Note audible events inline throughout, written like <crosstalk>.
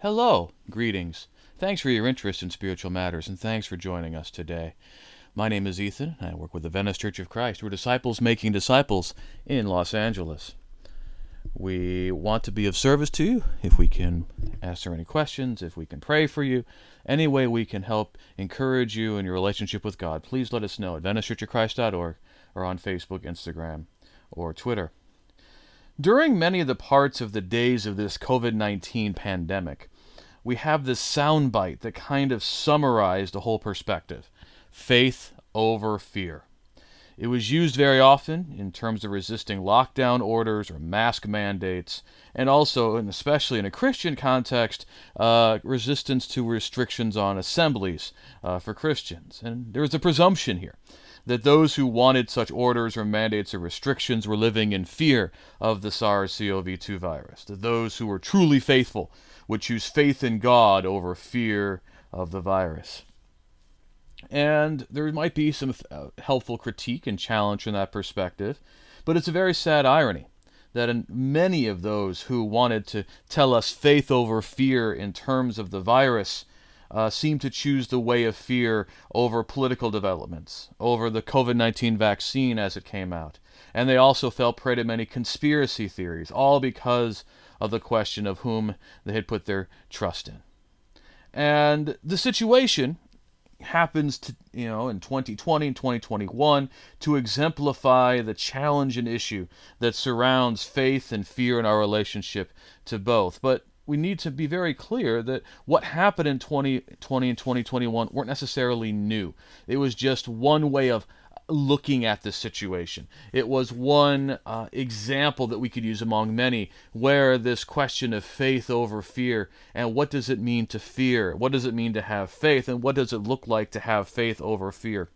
Hello, greetings. Thanks for your interest in spiritual matters, and thanks for joining us today. My name is Ethan. I work with the Venice Church of Christ. We're disciples making disciples in Los Angeles. We want to be of service to you. If we can answer any questions, if we can pray for you, any way we can help encourage you in your relationship with God, please let us know at VeniceChurchofChrist.org or on Facebook, Instagram, or Twitter. During many of the parts of the days of this COVID 19 pandemic, we have this soundbite that kind of summarized the whole perspective faith over fear. It was used very often in terms of resisting lockdown orders or mask mandates, and also, and especially in a Christian context, uh, resistance to restrictions on assemblies uh, for Christians. And there was a presumption here that those who wanted such orders or mandates or restrictions were living in fear of the SARS CoV 2 virus, that those who were truly faithful would choose faith in God over fear of the virus. And there might be some uh, helpful critique and challenge from that perspective, but it's a very sad irony that many of those who wanted to tell us faith over fear in terms of the virus uh, seem to choose the way of fear over political developments, over the COVID 19 vaccine as it came out. And they also fell prey to many conspiracy theories, all because of the question of whom they had put their trust in. And the situation happens to you know in 2020 and 2021 to exemplify the challenge and issue that surrounds faith and fear in our relationship to both but we need to be very clear that what happened in 2020 and 2021 weren't necessarily new. It was just one way of looking at this situation. It was one uh, example that we could use among many where this question of faith over fear and what does it mean to fear? What does it mean to have faith? And what does it look like to have faith over fear?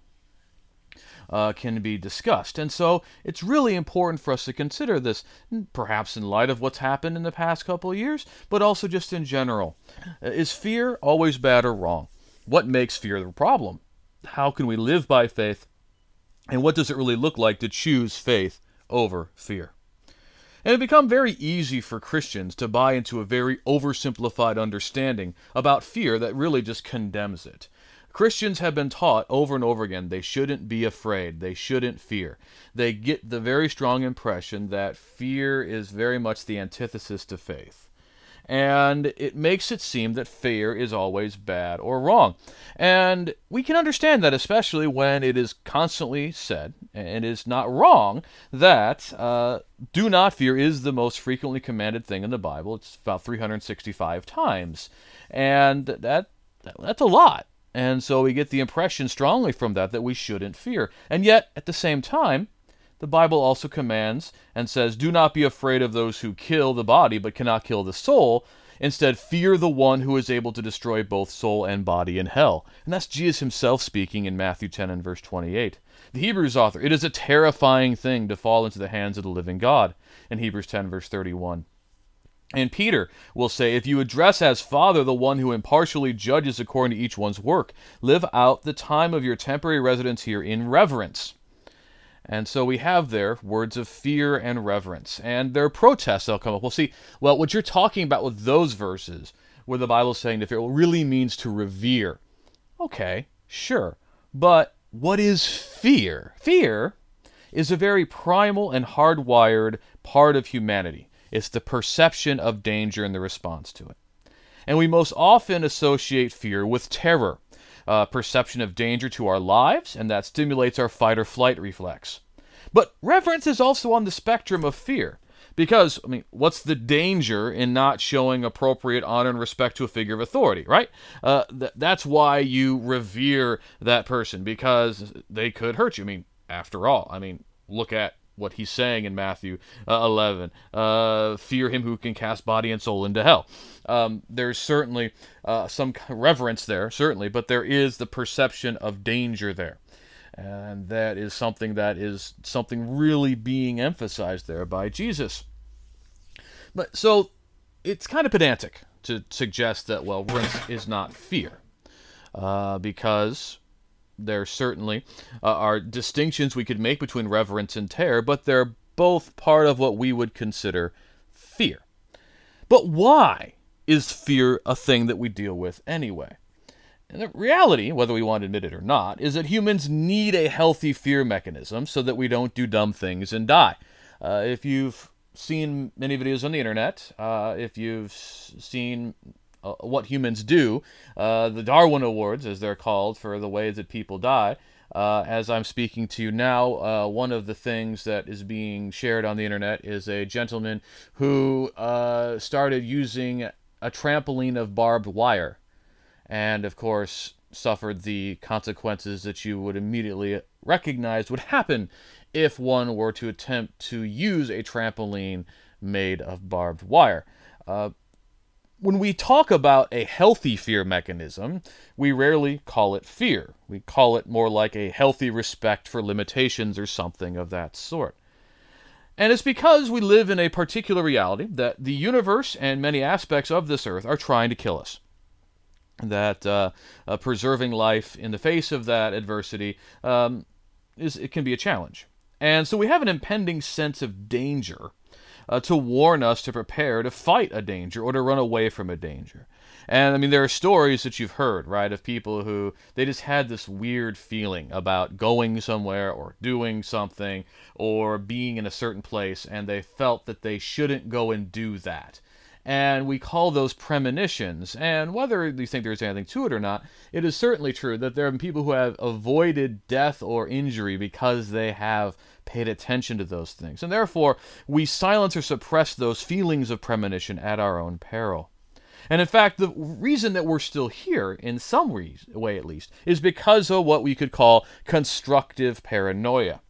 Uh, can be discussed. And so it's really important for us to consider this, perhaps in light of what's happened in the past couple of years, but also just in general. Uh, is fear always bad or wrong? What makes fear the problem? How can we live by faith? And what does it really look like to choose faith over fear? And it become very easy for Christians to buy into a very oversimplified understanding about fear that really just condemns it. Christians have been taught over and over again they shouldn't be afraid, they shouldn't fear. They get the very strong impression that fear is very much the antithesis to faith. And it makes it seem that fear is always bad or wrong. And we can understand that, especially when it is constantly said, and is not wrong, that uh, do not fear is the most frequently commanded thing in the Bible. It's about 365 times. And that that's a lot. And so we get the impression strongly from that that we shouldn't fear. And yet, at the same time, the Bible also commands and says, Do not be afraid of those who kill the body but cannot kill the soul. Instead, fear the one who is able to destroy both soul and body in hell. And that's Jesus himself speaking in Matthew 10 and verse 28. The Hebrews author, it is a terrifying thing to fall into the hands of the living God in Hebrews 10 verse 31. And Peter will say, If you address as Father the one who impartially judges according to each one's work, live out the time of your temporary residence here in reverence. And so we have there words of fear and reverence. And there are protests that'll come up. We'll see, well, what you're talking about with those verses, where the Bible's saying to fear, really means to revere. Okay, sure. But what is fear? Fear is a very primal and hardwired part of humanity. It's the perception of danger and the response to it. And we most often associate fear with terror, uh, perception of danger to our lives, and that stimulates our fight or flight reflex. But reverence is also on the spectrum of fear. Because, I mean, what's the danger in not showing appropriate honor and respect to a figure of authority, right? Uh, th- that's why you revere that person, because they could hurt you. I mean, after all, I mean, look at what he's saying in Matthew uh, 11. Uh, fear him who can cast body and soul into hell. Um, there's certainly uh, some reverence there, certainly, but there is the perception of danger there. And that is something that is something really being emphasized there by Jesus. But so it's kind of pedantic to suggest that, well, reverence is not fear. Uh, because there certainly uh, are distinctions we could make between reverence and terror, but they're both part of what we would consider fear. But why is fear a thing that we deal with anyway? And the reality, whether we want to admit it or not, is that humans need a healthy fear mechanism so that we don't do dumb things and die. Uh, if you've seen many videos on the internet, uh, if you've seen uh, what humans do, uh, the Darwin Awards, as they're called, for the ways that people die, uh, as I'm speaking to you now, uh, one of the things that is being shared on the internet is a gentleman who uh, started using a trampoline of barbed wire, and of course suffered the consequences that you would immediately recognize would happen if one were to attempt to use a trampoline made of barbed wire. Uh, when we talk about a healthy fear mechanism, we rarely call it fear. We call it more like a healthy respect for limitations or something of that sort. And it's because we live in a particular reality that the universe and many aspects of this earth are trying to kill us. That uh, uh, preserving life in the face of that adversity um, is it can be a challenge. And so we have an impending sense of danger uh, to warn us to prepare to fight a danger or to run away from a danger. And I mean, there are stories that you've heard, right, of people who they just had this weird feeling about going somewhere or doing something or being in a certain place, and they felt that they shouldn't go and do that. And we call those premonitions. And whether you think there's anything to it or not, it is certainly true that there are people who have avoided death or injury because they have paid attention to those things. And therefore, we silence or suppress those feelings of premonition at our own peril. And in fact, the reason that we're still here, in some way at least, is because of what we could call constructive paranoia.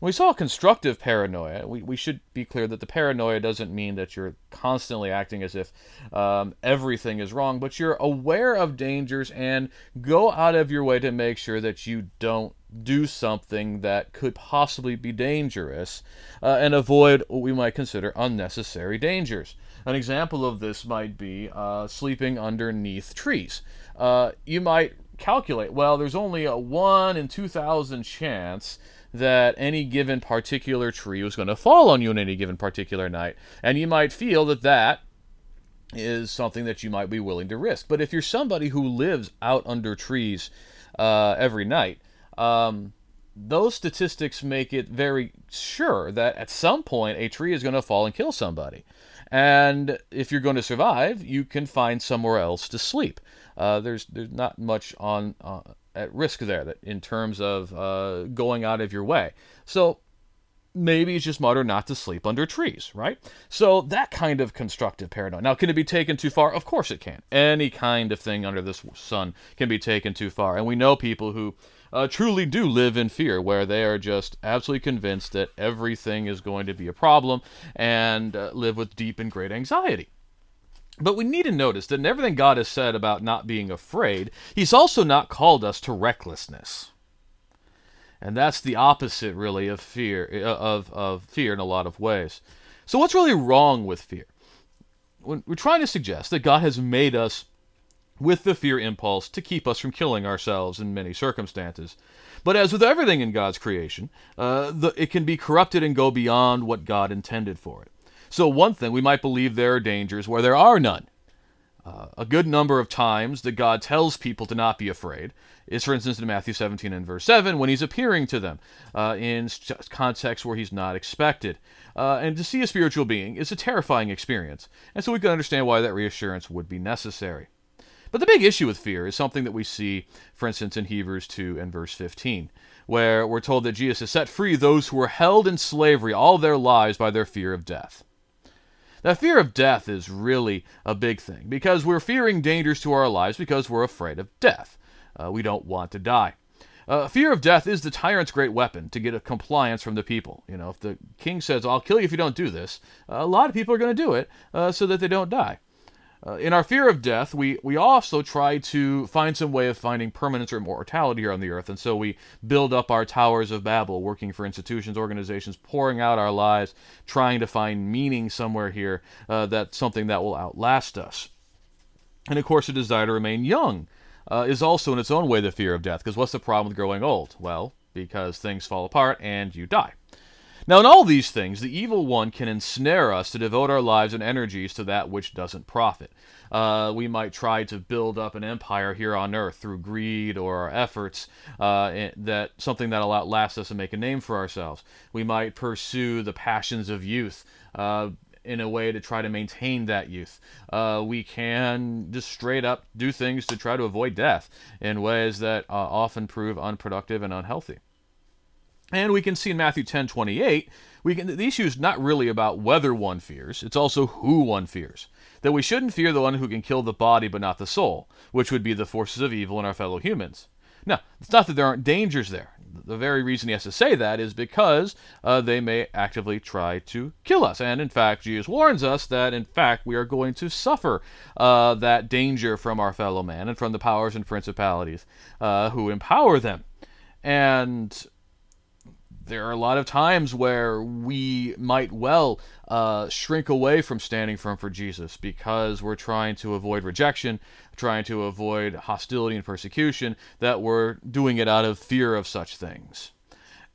We saw constructive paranoia, we, we should be clear that the paranoia doesn't mean that you're constantly acting as if um, everything is wrong, but you're aware of dangers and go out of your way to make sure that you don't do something that could possibly be dangerous uh, and avoid what we might consider unnecessary dangers. An example of this might be uh, sleeping underneath trees. Uh, you might calculate, well, there's only a 1 in 2,000 chance that any given particular tree was going to fall on you on any given particular night. And you might feel that that is something that you might be willing to risk. But if you're somebody who lives out under trees uh, every night, um, those statistics make it very sure that at some point a tree is going to fall and kill somebody. And if you're going to survive, you can find somewhere else to sleep. Uh, there's there's not much on uh, at risk there that in terms of uh, going out of your way. So maybe it's just smarter not to sleep under trees, right? So that kind of constructive paranoia. Now, can it be taken too far? Of course it can. Any kind of thing under this sun can be taken too far. And we know people who uh, truly do live in fear, where they are just absolutely convinced that everything is going to be a problem and uh, live with deep and great anxiety. But we need to notice that in everything God has said about not being afraid, He's also not called us to recklessness. And that's the opposite, really, of fear, uh, of, of fear in a lot of ways. So, what's really wrong with fear? We're trying to suggest that God has made us with the fear impulse to keep us from killing ourselves in many circumstances. But as with everything in God's creation, uh, the, it can be corrupted and go beyond what God intended for it. So, one thing, we might believe there are dangers where there are none. Uh, a good number of times that God tells people to not be afraid is, for instance, in Matthew 17 and verse 7, when he's appearing to them uh, in contexts where he's not expected. Uh, and to see a spiritual being is a terrifying experience, and so we can understand why that reassurance would be necessary. But the big issue with fear is something that we see, for instance, in Hebrews 2 and verse 15, where we're told that Jesus has set free those who were held in slavery all their lives by their fear of death. That fear of death is really a big thing because we're fearing dangers to our lives because we're afraid of death. Uh, we don't want to die. Uh, fear of death is the tyrant's great weapon to get a compliance from the people. You know, if the king says, "I'll kill you if you don't do this," a lot of people are going to do it uh, so that they don't die. Uh, in our fear of death, we, we also try to find some way of finding permanence or immortality here on the earth. And so we build up our towers of Babel, working for institutions, organizations, pouring out our lives, trying to find meaning somewhere here uh, that's something that will outlast us. And of course, a desire to remain young uh, is also in its own way the fear of death. Because what's the problem with growing old? Well, because things fall apart and you die. Now, in all these things, the evil one can ensnare us to devote our lives and energies to that which doesn't profit. Uh, we might try to build up an empire here on earth through greed or our efforts, uh, that something that'll outlast us and make a name for ourselves. We might pursue the passions of youth. Uh, in a way to try to maintain that youth. Uh, we can just straight up do things to try to avoid death in ways that uh, often prove unproductive and unhealthy. And we can see in Matthew 10 28, we can, the issue is not really about whether one fears, it's also who one fears. That we shouldn't fear the one who can kill the body but not the soul, which would be the forces of evil in our fellow humans. Now, it's not that there aren't dangers there. The very reason he has to say that is because uh, they may actively try to kill us. And in fact, Jesus warns us that, in fact, we are going to suffer uh, that danger from our fellow man and from the powers and principalities uh, who empower them. And there are a lot of times where we might well uh, shrink away from standing firm for Jesus because we're trying to avoid rejection, trying to avoid hostility and persecution, that we're doing it out of fear of such things.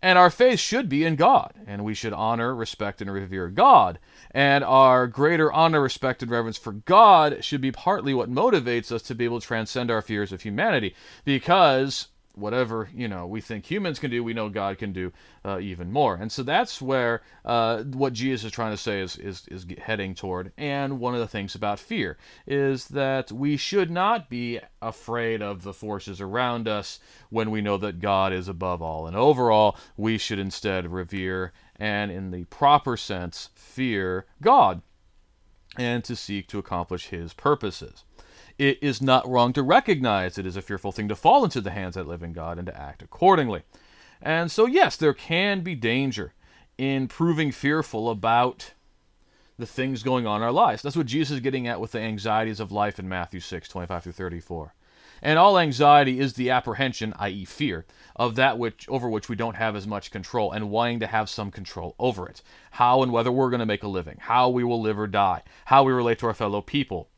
And our faith should be in God, and we should honor, respect, and revere God. And our greater honor, respect, and reverence for God should be partly what motivates us to be able to transcend our fears of humanity. Because whatever you know we think humans can do, we know God can do uh, even more. And so that's where uh, what Jesus is trying to say is, is is heading toward. And one of the things about fear is that we should not be afraid of the forces around us when we know that God is above all. And overall, we should instead revere and, in the proper sense, fear God and to seek to accomplish His purposes it is not wrong to recognize it is a fearful thing to fall into the hands of the living God and to act accordingly. And so, yes, there can be danger in proving fearful about the things going on in our lives. That's what Jesus is getting at with the anxieties of life in Matthew 6, 25 through 34. And all anxiety is the apprehension, i.e., fear, of that which over which we don't have as much control and wanting to have some control over it. How and whether we're going to make a living, how we will live or die, how we relate to our fellow people,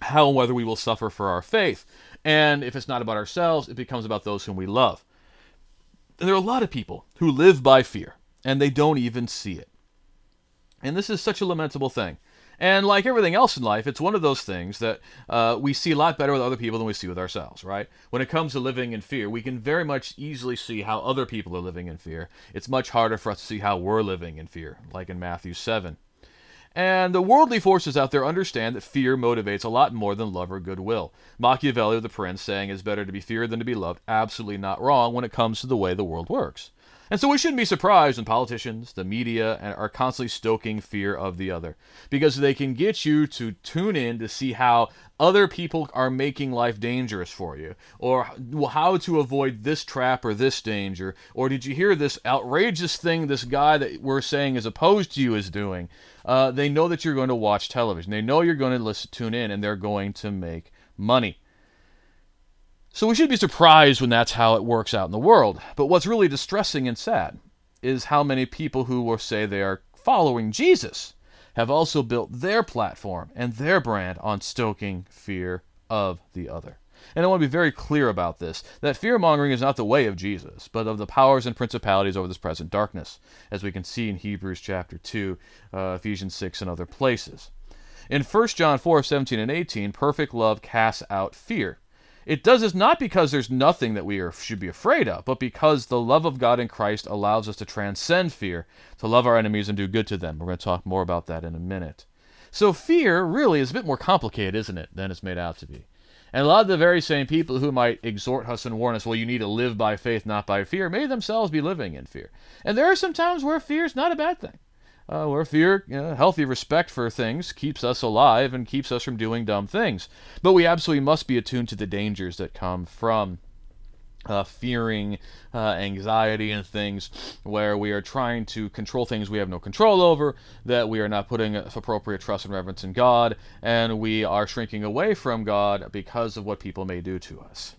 how and whether we will suffer for our faith. And if it's not about ourselves, it becomes about those whom we love. And There are a lot of people who live by fear, and they don't even see it. And this is such a lamentable thing. And like everything else in life, it's one of those things that uh, we see a lot better with other people than we see with ourselves, right? When it comes to living in fear, we can very much easily see how other people are living in fear. It's much harder for us to see how we're living in fear, like in Matthew 7. And the worldly forces out there understand that fear motivates a lot more than love or goodwill. Machiavelli, the prince, saying it's better to be feared than to be loved, absolutely not wrong when it comes to the way the world works. And so we shouldn't be surprised when politicians, the media, are constantly stoking fear of the other. Because they can get you to tune in to see how other people are making life dangerous for you, or how to avoid this trap or this danger, or did you hear this outrageous thing this guy that we're saying is opposed to you is doing? Uh, they know that you're going to watch television. They know you're going to listen, tune in, and they're going to make money. So we should be surprised when that's how it works out in the world. But what's really distressing and sad is how many people who will say they are following Jesus have also built their platform and their brand on stoking fear of the other. And I want to be very clear about this that fear mongering is not the way of Jesus, but of the powers and principalities over this present darkness, as we can see in Hebrews chapter 2, uh, Ephesians 6, and other places. In 1 John 4 17 and 18, perfect love casts out fear. It does this not because there's nothing that we are, should be afraid of, but because the love of God in Christ allows us to transcend fear, to love our enemies and do good to them. We're going to talk more about that in a minute. So, fear really is a bit more complicated, isn't it, than it's made out to be. And a lot of the very same people who might exhort us and warn us, well, you need to live by faith, not by fear, may themselves be living in fear. And there are some times where fear is not a bad thing. Uh, where fear, you know, healthy respect for things, keeps us alive and keeps us from doing dumb things. But we absolutely must be attuned to the dangers that come from uh, fearing, uh, anxiety, and things where we are trying to control things we have no control over, that we are not putting appropriate trust and reverence in God, and we are shrinking away from God because of what people may do to us.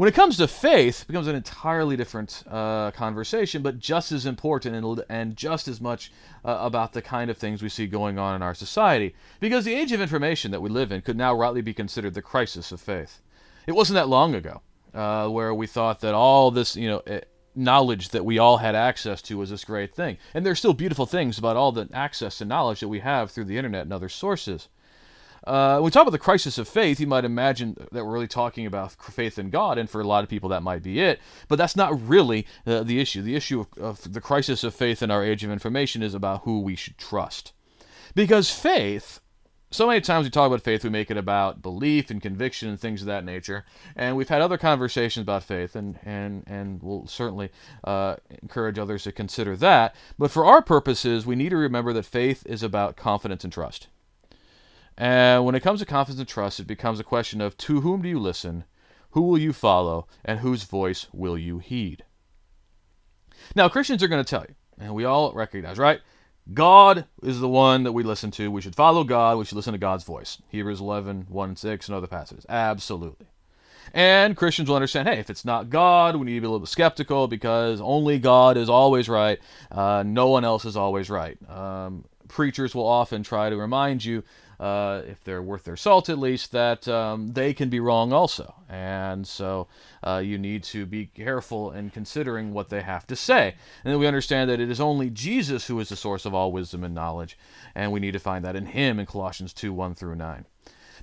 When it comes to faith, it becomes an entirely different uh, conversation, but just as important and, and just as much uh, about the kind of things we see going on in our society. Because the age of information that we live in could now rightly be considered the crisis of faith. It wasn't that long ago uh, where we thought that all this, you know, knowledge that we all had access to was this great thing. And there's still beautiful things about all the access to knowledge that we have through the internet and other sources. Uh, when we talk about the crisis of faith, you might imagine that we're really talking about faith in God, and for a lot of people that might be it. But that's not really uh, the issue. The issue of, of the crisis of faith in our age of information is about who we should trust. Because faith so many times we talk about faith, we make it about belief and conviction and things of that nature. And we've had other conversations about faith, and and and we'll certainly uh, encourage others to consider that. But for our purposes, we need to remember that faith is about confidence and trust. And when it comes to confidence and trust, it becomes a question of to whom do you listen, who will you follow, and whose voice will you heed. Now, Christians are going to tell you, and we all recognize, right? God is the one that we listen to. We should follow God. We should listen to God's voice. Hebrews 11, 1 and 6, and other passages. Absolutely. And Christians will understand hey, if it's not God, we need to be a little skeptical because only God is always right. Uh, no one else is always right. Um, preachers will often try to remind you uh, if they're worth their salt at least, that um, they can be wrong also. And so uh, you need to be careful in considering what they have to say. And then we understand that it is only Jesus who is the source of all wisdom and knowledge, and we need to find that in Him in Colossians 2 1 through 9.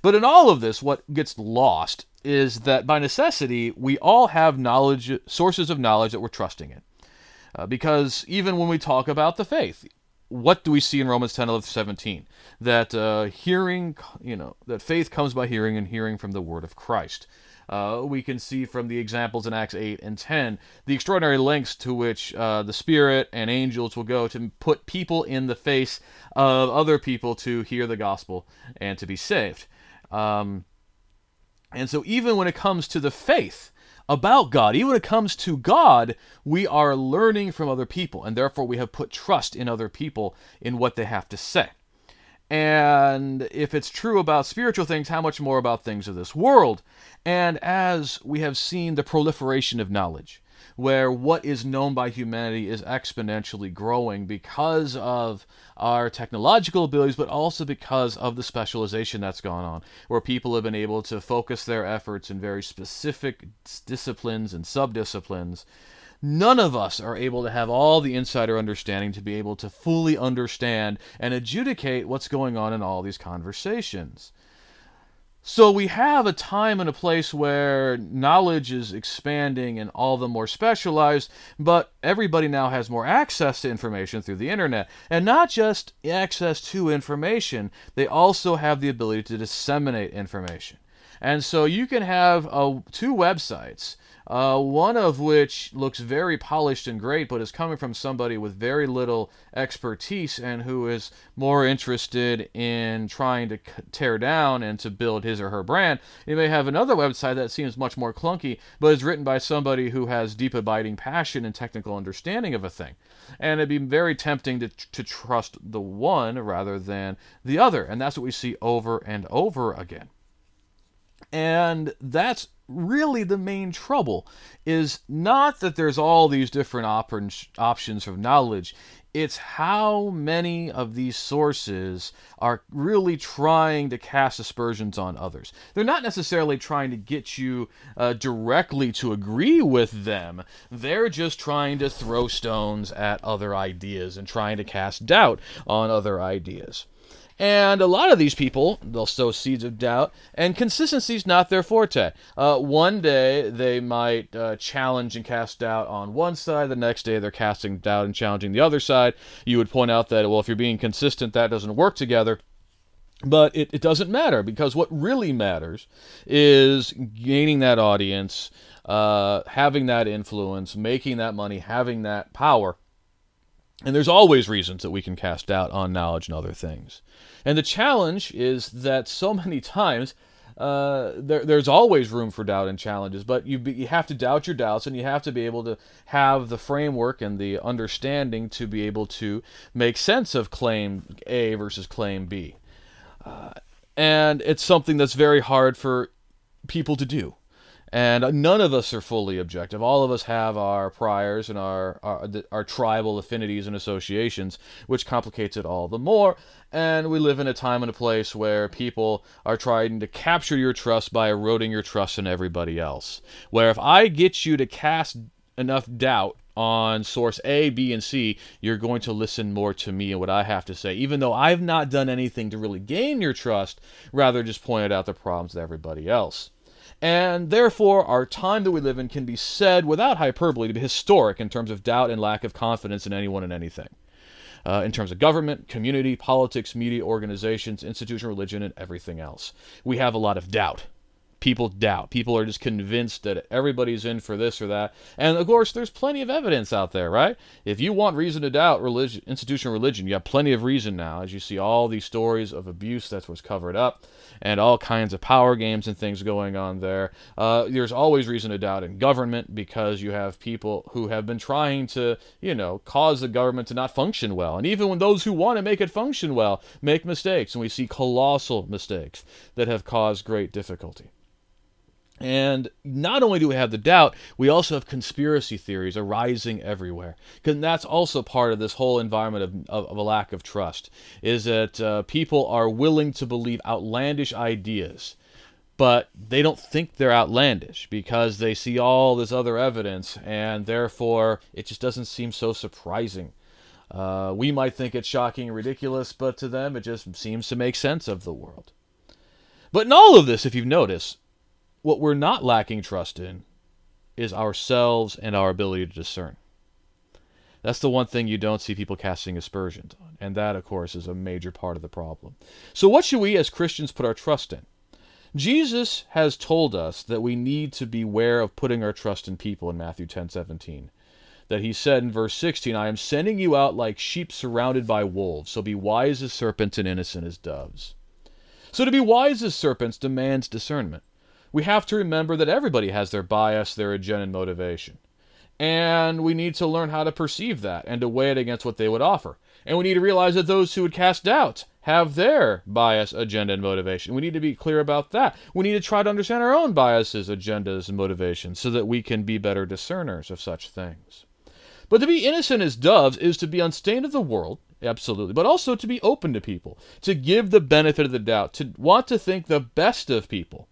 But in all of this, what gets lost is that by necessity, we all have knowledge, sources of knowledge that we're trusting in. Uh, because even when we talk about the faith, what do we see in Romans 10, 11, 17? That uh, hearing, you know, that faith comes by hearing and hearing from the word of Christ. Uh, we can see from the examples in Acts 8 and 10 the extraordinary lengths to which uh, the Spirit and angels will go to put people in the face of other people to hear the gospel and to be saved. Um, and so, even when it comes to the faith, about God. Even when it comes to God, we are learning from other people, and therefore we have put trust in other people in what they have to say. And if it's true about spiritual things, how much more about things of this world? And as we have seen the proliferation of knowledge, where what is known by humanity is exponentially growing because of our technological abilities, but also because of the specialization that's gone on, where people have been able to focus their efforts in very specific disciplines and subdisciplines. None of us are able to have all the insider understanding to be able to fully understand and adjudicate what's going on in all these conversations. So we have a time and a place where knowledge is expanding and all the more specialized, but everybody now has more access to information through the internet. And not just access to information, they also have the ability to disseminate information. And so you can have uh, two websites uh, one of which looks very polished and great, but is coming from somebody with very little expertise and who is more interested in trying to tear down and to build his or her brand. You may have another website that seems much more clunky, but is written by somebody who has deep abiding passion and technical understanding of a thing. And it'd be very tempting to, to trust the one rather than the other. And that's what we see over and over again. And that's really the main trouble is not that there's all these different op- options of knowledge it's how many of these sources are really trying to cast aspersions on others. They're not necessarily trying to get you uh, directly to agree with them, they're just trying to throw stones at other ideas and trying to cast doubt on other ideas. And a lot of these people, they'll sow seeds of doubt, and consistency is not their forte. Uh, one day they might uh, challenge and cast doubt on one side, the next day they're casting doubt and challenging the other side. You would point out that, well, if you're being consistent, that doesn't work together. But it, it doesn't matter because what really matters is gaining that audience, uh, having that influence, making that money, having that power. And there's always reasons that we can cast doubt on knowledge and other things. And the challenge is that so <laughs> many times uh, there, there's always room for doubt and challenges, but you, be, you have to doubt your doubts and you have to be able to have the framework and the understanding to be able to make sense of claim A versus claim B. Uh, and it's something that's very hard for people to do and none of us are fully objective. All of us have our priors and our, our, our tribal affinities and associations, which complicates it all the more. And we live in a time and a place where people are trying to capture your trust by eroding your trust in everybody else. Where if I get you to cast enough doubt on source A, B, and C, you're going to listen more to me and what I have to say, even though I've not done anything to really gain your trust, rather just pointed out the problems to everybody else. And therefore, our time that we live in can be said, without hyperbole, to be historic in terms of doubt and lack of confidence in anyone and anything. Uh, in terms of government, community, politics, media, organizations, institution, religion, and everything else. We have a lot of doubt people doubt. People are just convinced that everybody's in for this or that. And of course, there's plenty of evidence out there, right? If you want reason to doubt religion, institutional religion, you have plenty of reason now, as you see all these stories of abuse that was covered up, and all kinds of power games and things going on there. Uh, there's always reason to doubt in government because you have people who have been trying to, you know, cause the government to not function well. And even when those who want to make it function well make mistakes, and we see colossal mistakes that have caused great difficulty. And not only do we have the doubt, we also have conspiracy theories arising everywhere. Because that's also part of this whole environment of, of, of a lack of trust, is that uh, people are willing to believe outlandish ideas, but they don't think they're outlandish because they see all this other evidence, and therefore it just doesn't seem so surprising. Uh, we might think it's shocking and ridiculous, but to them it just seems to make sense of the world. But in all of this, if you've noticed, what we're not lacking trust in is ourselves and our ability to discern. That's the one thing you don't see people casting aspersions on. And that, of course, is a major part of the problem. So, what should we as Christians put our trust in? Jesus has told us that we need to beware of putting our trust in people in Matthew 10 17. That he said in verse 16, I am sending you out like sheep surrounded by wolves, so be wise as serpents and innocent as doves. So, to be wise as serpents demands discernment we have to remember that everybody has their bias, their agenda, and motivation. And we need to learn how to perceive that and to weigh it against what they would offer. And we need to realize that those who would cast doubts have their bias, agenda, and motivation. We need to be clear about that. We need to try to understand our own biases, agendas, and motivations so that we can be better discerners of such things. But to be innocent as doves is to be unstained of the world, absolutely, but also to be open to people, to give the benefit of the doubt, to want to think the best of people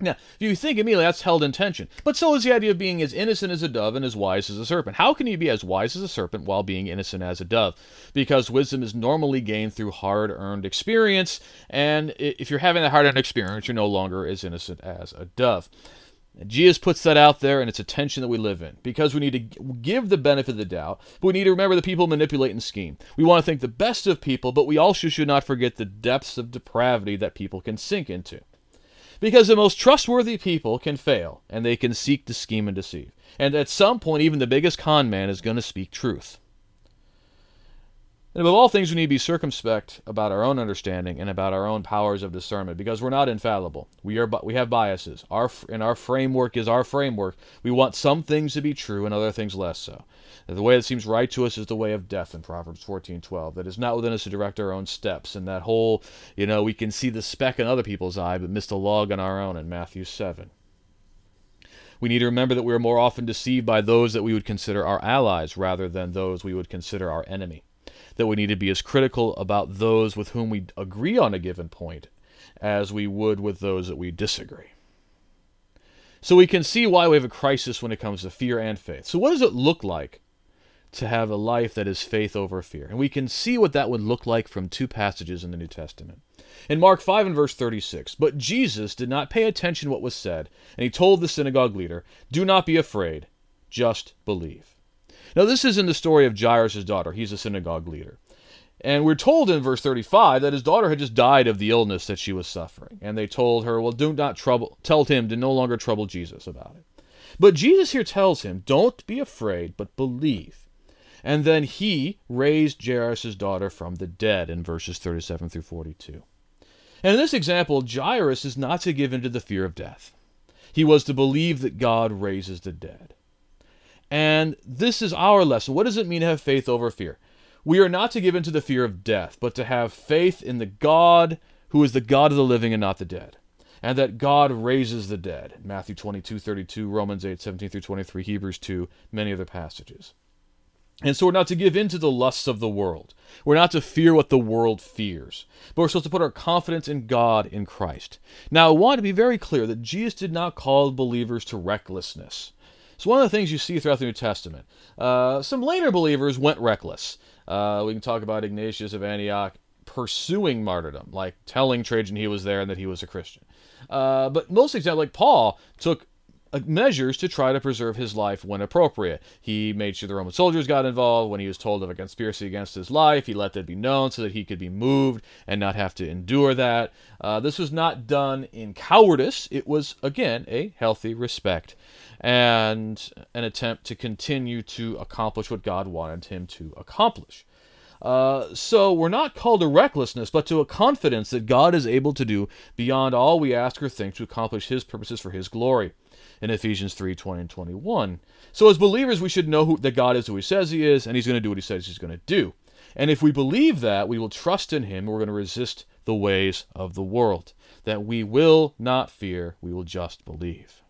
now, if you think immediately, that's held in tension. But so is the idea of being as innocent as a dove and as wise as a serpent. How can you be as wise as a serpent while being innocent as a dove? Because wisdom is normally gained through hard earned experience, and if you're having that hard earned experience, you're no longer as innocent as a dove. Jesus puts that out there, and it's a tension that we live in because we need to give the benefit of the doubt, but we need to remember that people manipulate and scheme. We want to think the best of people, but we also should not forget the depths of depravity that people can sink into. Because the most trustworthy people can fail, and they can seek to scheme and deceive. And at some point, even the biggest con man is going to speak truth. And above all things, we need to be circumspect about our own understanding and about our own powers of discernment, because we're not infallible. We are, we have biases. Our and our framework is our framework. We want some things to be true and other things less so. The way that seems right to us is the way of death in Proverbs 14:12. That is not within us to direct our own steps. And that whole, you know, we can see the speck in other people's eye, but miss the log in our own in Matthew 7. We need to remember that we are more often deceived by those that we would consider our allies rather than those we would consider our enemy that we need to be as critical about those with whom we agree on a given point as we would with those that we disagree. So we can see why we have a crisis when it comes to fear and faith. So, what does it look like to have a life that is faith over fear? And we can see what that would look like from two passages in the New Testament. In Mark 5 and verse 36, but Jesus did not pay attention to what was said, and he told the synagogue leader, Do not be afraid, just believe. Now, this is in the story of Jairus' daughter. He's a synagogue leader. And we're told in verse 35 that his daughter had just died of the illness that she was suffering. And they told her, well, do not trouble, tell him to no longer trouble Jesus about it. But Jesus here tells him, don't be afraid, but believe. And then he raised Jairus' daughter from the dead in verses 37 through 42. And in this example, Jairus is not to give in to the fear of death. He was to believe that God raises the dead. And this is our lesson. What does it mean to have faith over fear? We are not to give in to the fear of death, but to have faith in the God who is the God of the living and not the dead. And that God raises the dead. Matthew 22, 32, Romans 8, 17 through 23, Hebrews 2, many other passages. And so we're not to give in to the lusts of the world. We're not to fear what the world fears. But we're supposed to put our confidence in God in Christ. Now, I want to be very clear that Jesus did not call believers to recklessness. So one of the things you see throughout the New Testament, uh, some later believers went reckless. Uh, we can talk about Ignatius of Antioch pursuing martyrdom, like telling Trajan he was there and that he was a Christian. Uh, but most examples, like Paul, took uh, measures to try to preserve his life when appropriate. He made sure the Roman soldiers got involved. When he was told of a conspiracy against his life, he let that be known so that he could be moved and not have to endure that. Uh, this was not done in cowardice. It was, again, a healthy respect and an attempt to continue to accomplish what God wanted him to accomplish. Uh, so we're not called to recklessness, but to a confidence that God is able to do beyond all we ask or think to accomplish His purposes for His glory. In Ephesians 3 20 and 21. So, as believers, we should know who, that God is who He says He is, and He's going to do what He says He's going to do. And if we believe that, we will trust in Him, we're going to resist the ways of the world. That we will not fear, we will just believe.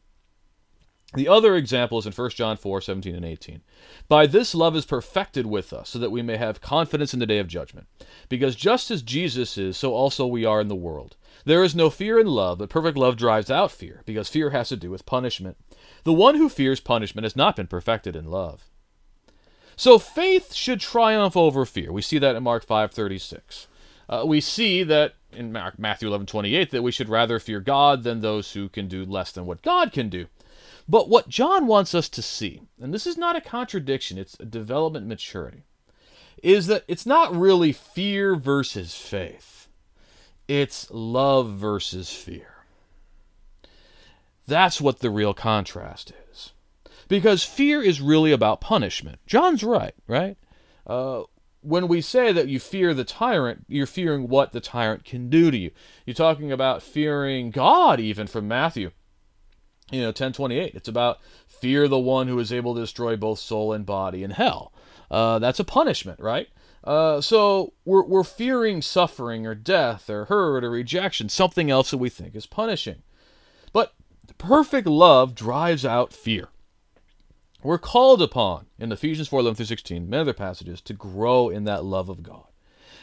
The other example is in 1 John 4 17 and 18. By this love is perfected with us, so that we may have confidence in the day of judgment. Because just as Jesus is, so also we are in the world. There is no fear in love, but perfect love drives out fear, because fear has to do with punishment. The one who fears punishment has not been perfected in love. So faith should triumph over fear. We see that in Mark 5:36. Uh, we see that in Matthew 11:28 that we should rather fear God than those who can do less than what God can do. But what John wants us to see, and this is not a contradiction, it's a development maturity, is that it's not really fear versus faith, it's love versus fear. That's what the real contrast is. Because fear is really about punishment. John's right, right? Uh, when we say that you fear the tyrant, you're fearing what the tyrant can do to you. You're talking about fearing God, even from Matthew you know 1028 it's about fear the one who is able to destroy both soul and body in hell. Uh, that's a punishment right? Uh, so we're, we're fearing suffering or death or hurt or rejection. Something else that we think is punishing. But perfect love drives out fear. We're called upon in ephesians 4 11 through 16 many other passages to grow in that love of god.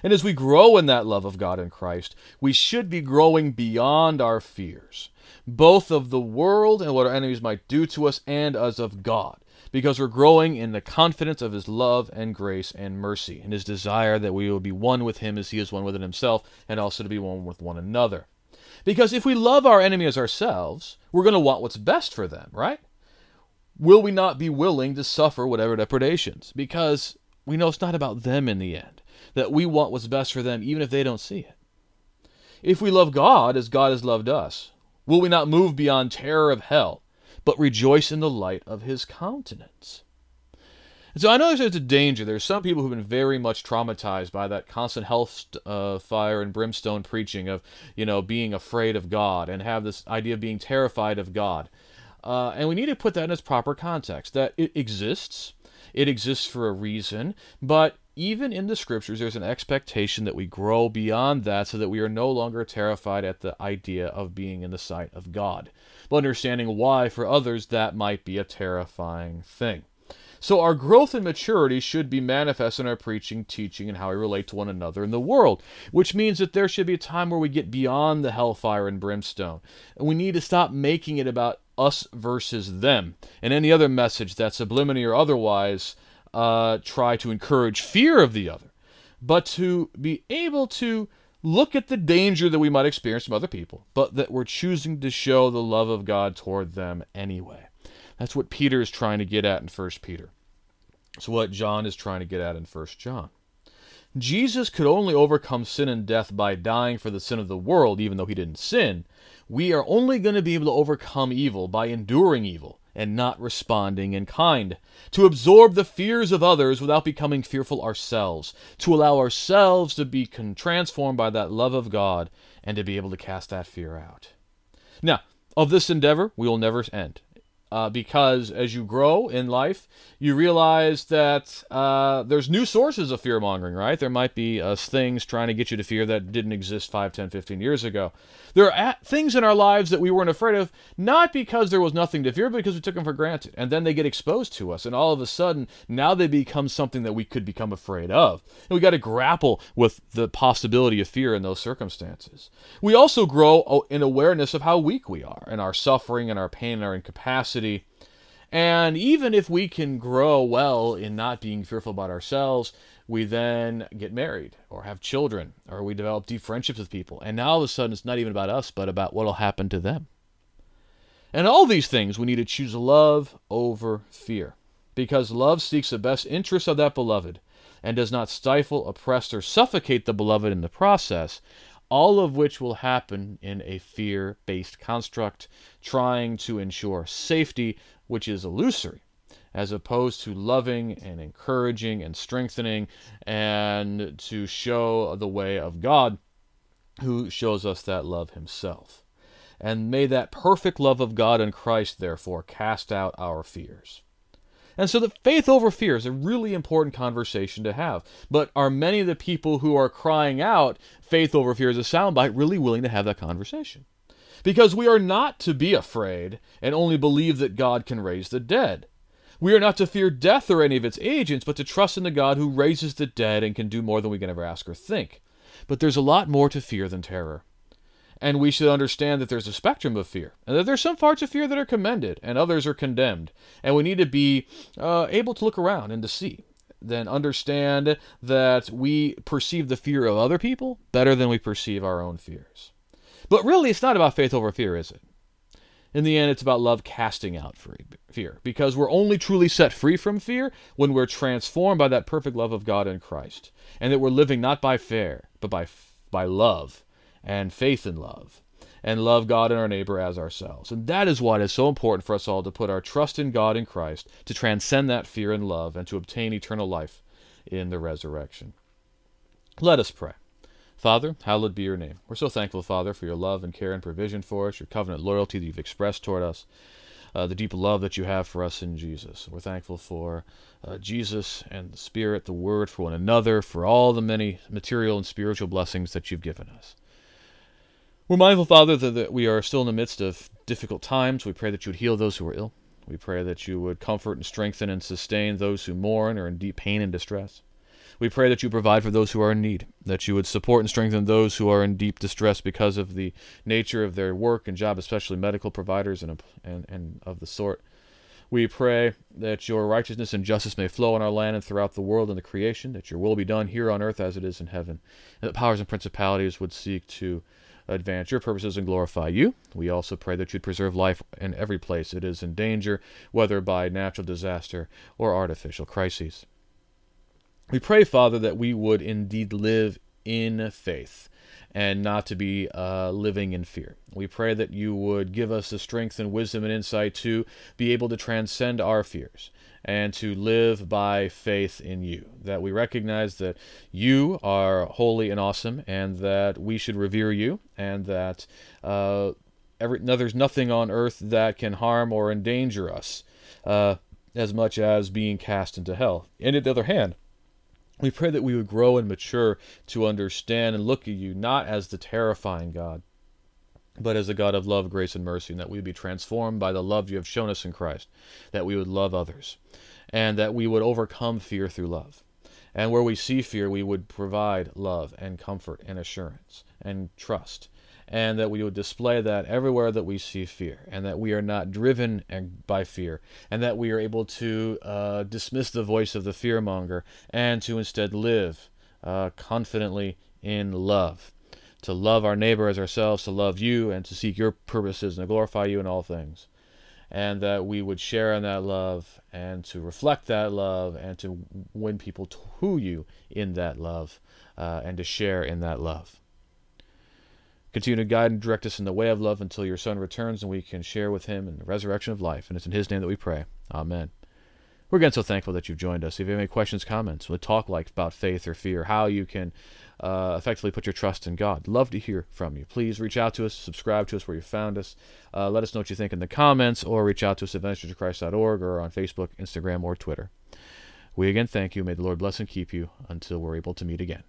And as we grow in that love of God in Christ, we should be growing beyond our fears, both of the world and what our enemies might do to us, and us of God, because we're growing in the confidence of His love and grace and mercy, and His desire that we will be one with Him as He is one within Himself, and also to be one with one another. Because if we love our enemy as ourselves, we're going to want what's best for them, right? Will we not be willing to suffer whatever depredations? Because we know it's not about them in the end that we want what's best for them, even if they don't see it. If we love God as God has loved us, will we not move beyond terror of hell, but rejoice in the light of his countenance? And so I know there's a danger. There's some people who've been very much traumatized by that constant hellfire uh, fire and brimstone preaching of, you know, being afraid of God and have this idea of being terrified of God. Uh, and we need to put that in its proper context. That it exists, it exists for a reason, but even in the scriptures, there's an expectation that we grow beyond that so that we are no longer terrified at the idea of being in the sight of God, but understanding why for others that might be a terrifying thing. So, our growth and maturity should be manifest in our preaching, teaching, and how we relate to one another in the world, which means that there should be a time where we get beyond the hellfire and brimstone. And we need to stop making it about us versus them and any other message that's subliminary or otherwise uh, try to encourage fear of the other, but to be able to look at the danger that we might experience from other people, but that we're choosing to show the love of God toward them anyway. That's what Peter is trying to get at in 1 Peter. It's what John is trying to get at in 1 John. Jesus could only overcome sin and death by dying for the sin of the world, even though he didn't sin. We are only going to be able to overcome evil by enduring evil and not responding in kind, to absorb the fears of others without becoming fearful ourselves, to allow ourselves to be transformed by that love of God and to be able to cast that fear out. Now, of this endeavor, we will never end uh, because as you grow in life, you realize that uh, there's new sources of fear mongering, right? There might be uh, things trying to get you to fear that didn't exist 5, 10, 15 years ago. There are at- things in our lives that we weren't afraid of, not because there was nothing to fear, but because we took them for granted. And then they get exposed to us, and all of a sudden, now they become something that we could become afraid of. And we got to grapple with the possibility of fear in those circumstances. We also grow oh, in awareness of how weak we are, and our suffering, and our pain, and our incapacity And even if we can grow well in not being fearful about ourselves, we then get married or have children or we develop deep friendships with people. And now all of a sudden it's not even about us, but about what will happen to them. And all these things we need to choose love over fear because love seeks the best interests of that beloved and does not stifle, oppress, or suffocate the beloved in the process, all of which will happen in a fear based construct, trying to ensure safety, which is illusory, as opposed to loving and encouraging and strengthening and to show the way of God, who shows us that love himself. And may that perfect love of God in Christ, therefore, cast out our fears. And so the faith over fear is a really important conversation to have. But are many of the people who are crying out faith over fear as a soundbite really willing to have that conversation? Because we are not to be afraid and only believe that God can raise the dead. We are not to fear death or any of its agents, but to trust in the God who raises the dead and can do more than we can ever ask or think. But there's a lot more to fear than terror. And we should understand that there's a spectrum of fear, and that there's some parts of fear that are commended, and others are condemned. And we need to be uh, able to look around and to see. Then understand that we perceive the fear of other people better than we perceive our own fears. But really, it's not about faith over fear, is it? In the end, it's about love casting out fear, because we're only truly set free from fear when we're transformed by that perfect love of God in Christ, and that we're living not by fear, but by by love and faith in love and love God and our neighbor as ourselves. And that is why it is so important for us all to put our trust in God in Christ, to transcend that fear and love, and to obtain eternal life in the resurrection. Let us pray. Father, hallowed be your name. We're so thankful, Father, for your love and care and provision for us, your covenant loyalty that you've expressed toward us, uh, the deep love that you have for us in Jesus. We're thankful for uh, Jesus and the Spirit, the Word, for one another, for all the many material and spiritual blessings that you've given us. We're mindful, Father, that, we are still in the midst of difficult times. We pray that you would heal those who are ill. We pray that you would comfort and strengthen and sustain those who mourn or in deep pain and distress. We pray that you provide for those who are in need, that you would support and strengthen those who are in deep distress because of the nature of their work and job, especially medical providers and, and, and of the sort. We pray that your righteousness and justice may flow in our land and throughout the world and the creation, that your will be done here on earth as it is in heaven, and that powers and principalities would seek to advance your purposes and glorify you. We also pray that you'd preserve life in every place it is in danger, whether by natural disaster or artificial crises. We pray, Father, that we would indeed live in faith and not to be uh, living in fear. We pray that you would give us the strength and wisdom and insight to be able to transcend our fears and to live by faith in you. That we recognize that you are holy and awesome, and that we should revere you, and that uh, every, no, there's nothing on earth that can harm or endanger us uh, as much as being cast into hell. And on the other hand, we pray that we would grow and mature to understand and look at you not as the terrifying God, but as a God of love, grace, and mercy, and that we would be transformed by the love you have shown us in Christ, that we would love others, and that we would overcome fear through love. And where we see fear, we would provide love and comfort and assurance and trust. And that we would display that everywhere that we see fear, and that we are not driven by fear, and that we are able to uh, dismiss the voice of the fearmonger and to instead live uh, confidently in love to love our neighbor as ourselves, to love you, and to seek your purposes and to glorify you in all things. And that we would share in that love and to reflect that love and to win people to you in that love uh, and to share in that love. Continue to guide and direct us in the way of love until your Son returns and we can share with him in the resurrection of life. And it's in his name that we pray. Amen. We're again so thankful that you've joined us. If you have any questions, comments, would talk like about faith or fear, how you can uh, effectively put your trust in God, love to hear from you. Please reach out to us, subscribe to us where you found us. Uh, let us know what you think in the comments, or reach out to us at VeniceChurchOfChrist.org or on Facebook, Instagram, or Twitter. We again thank you. May the Lord bless and keep you until we're able to meet again.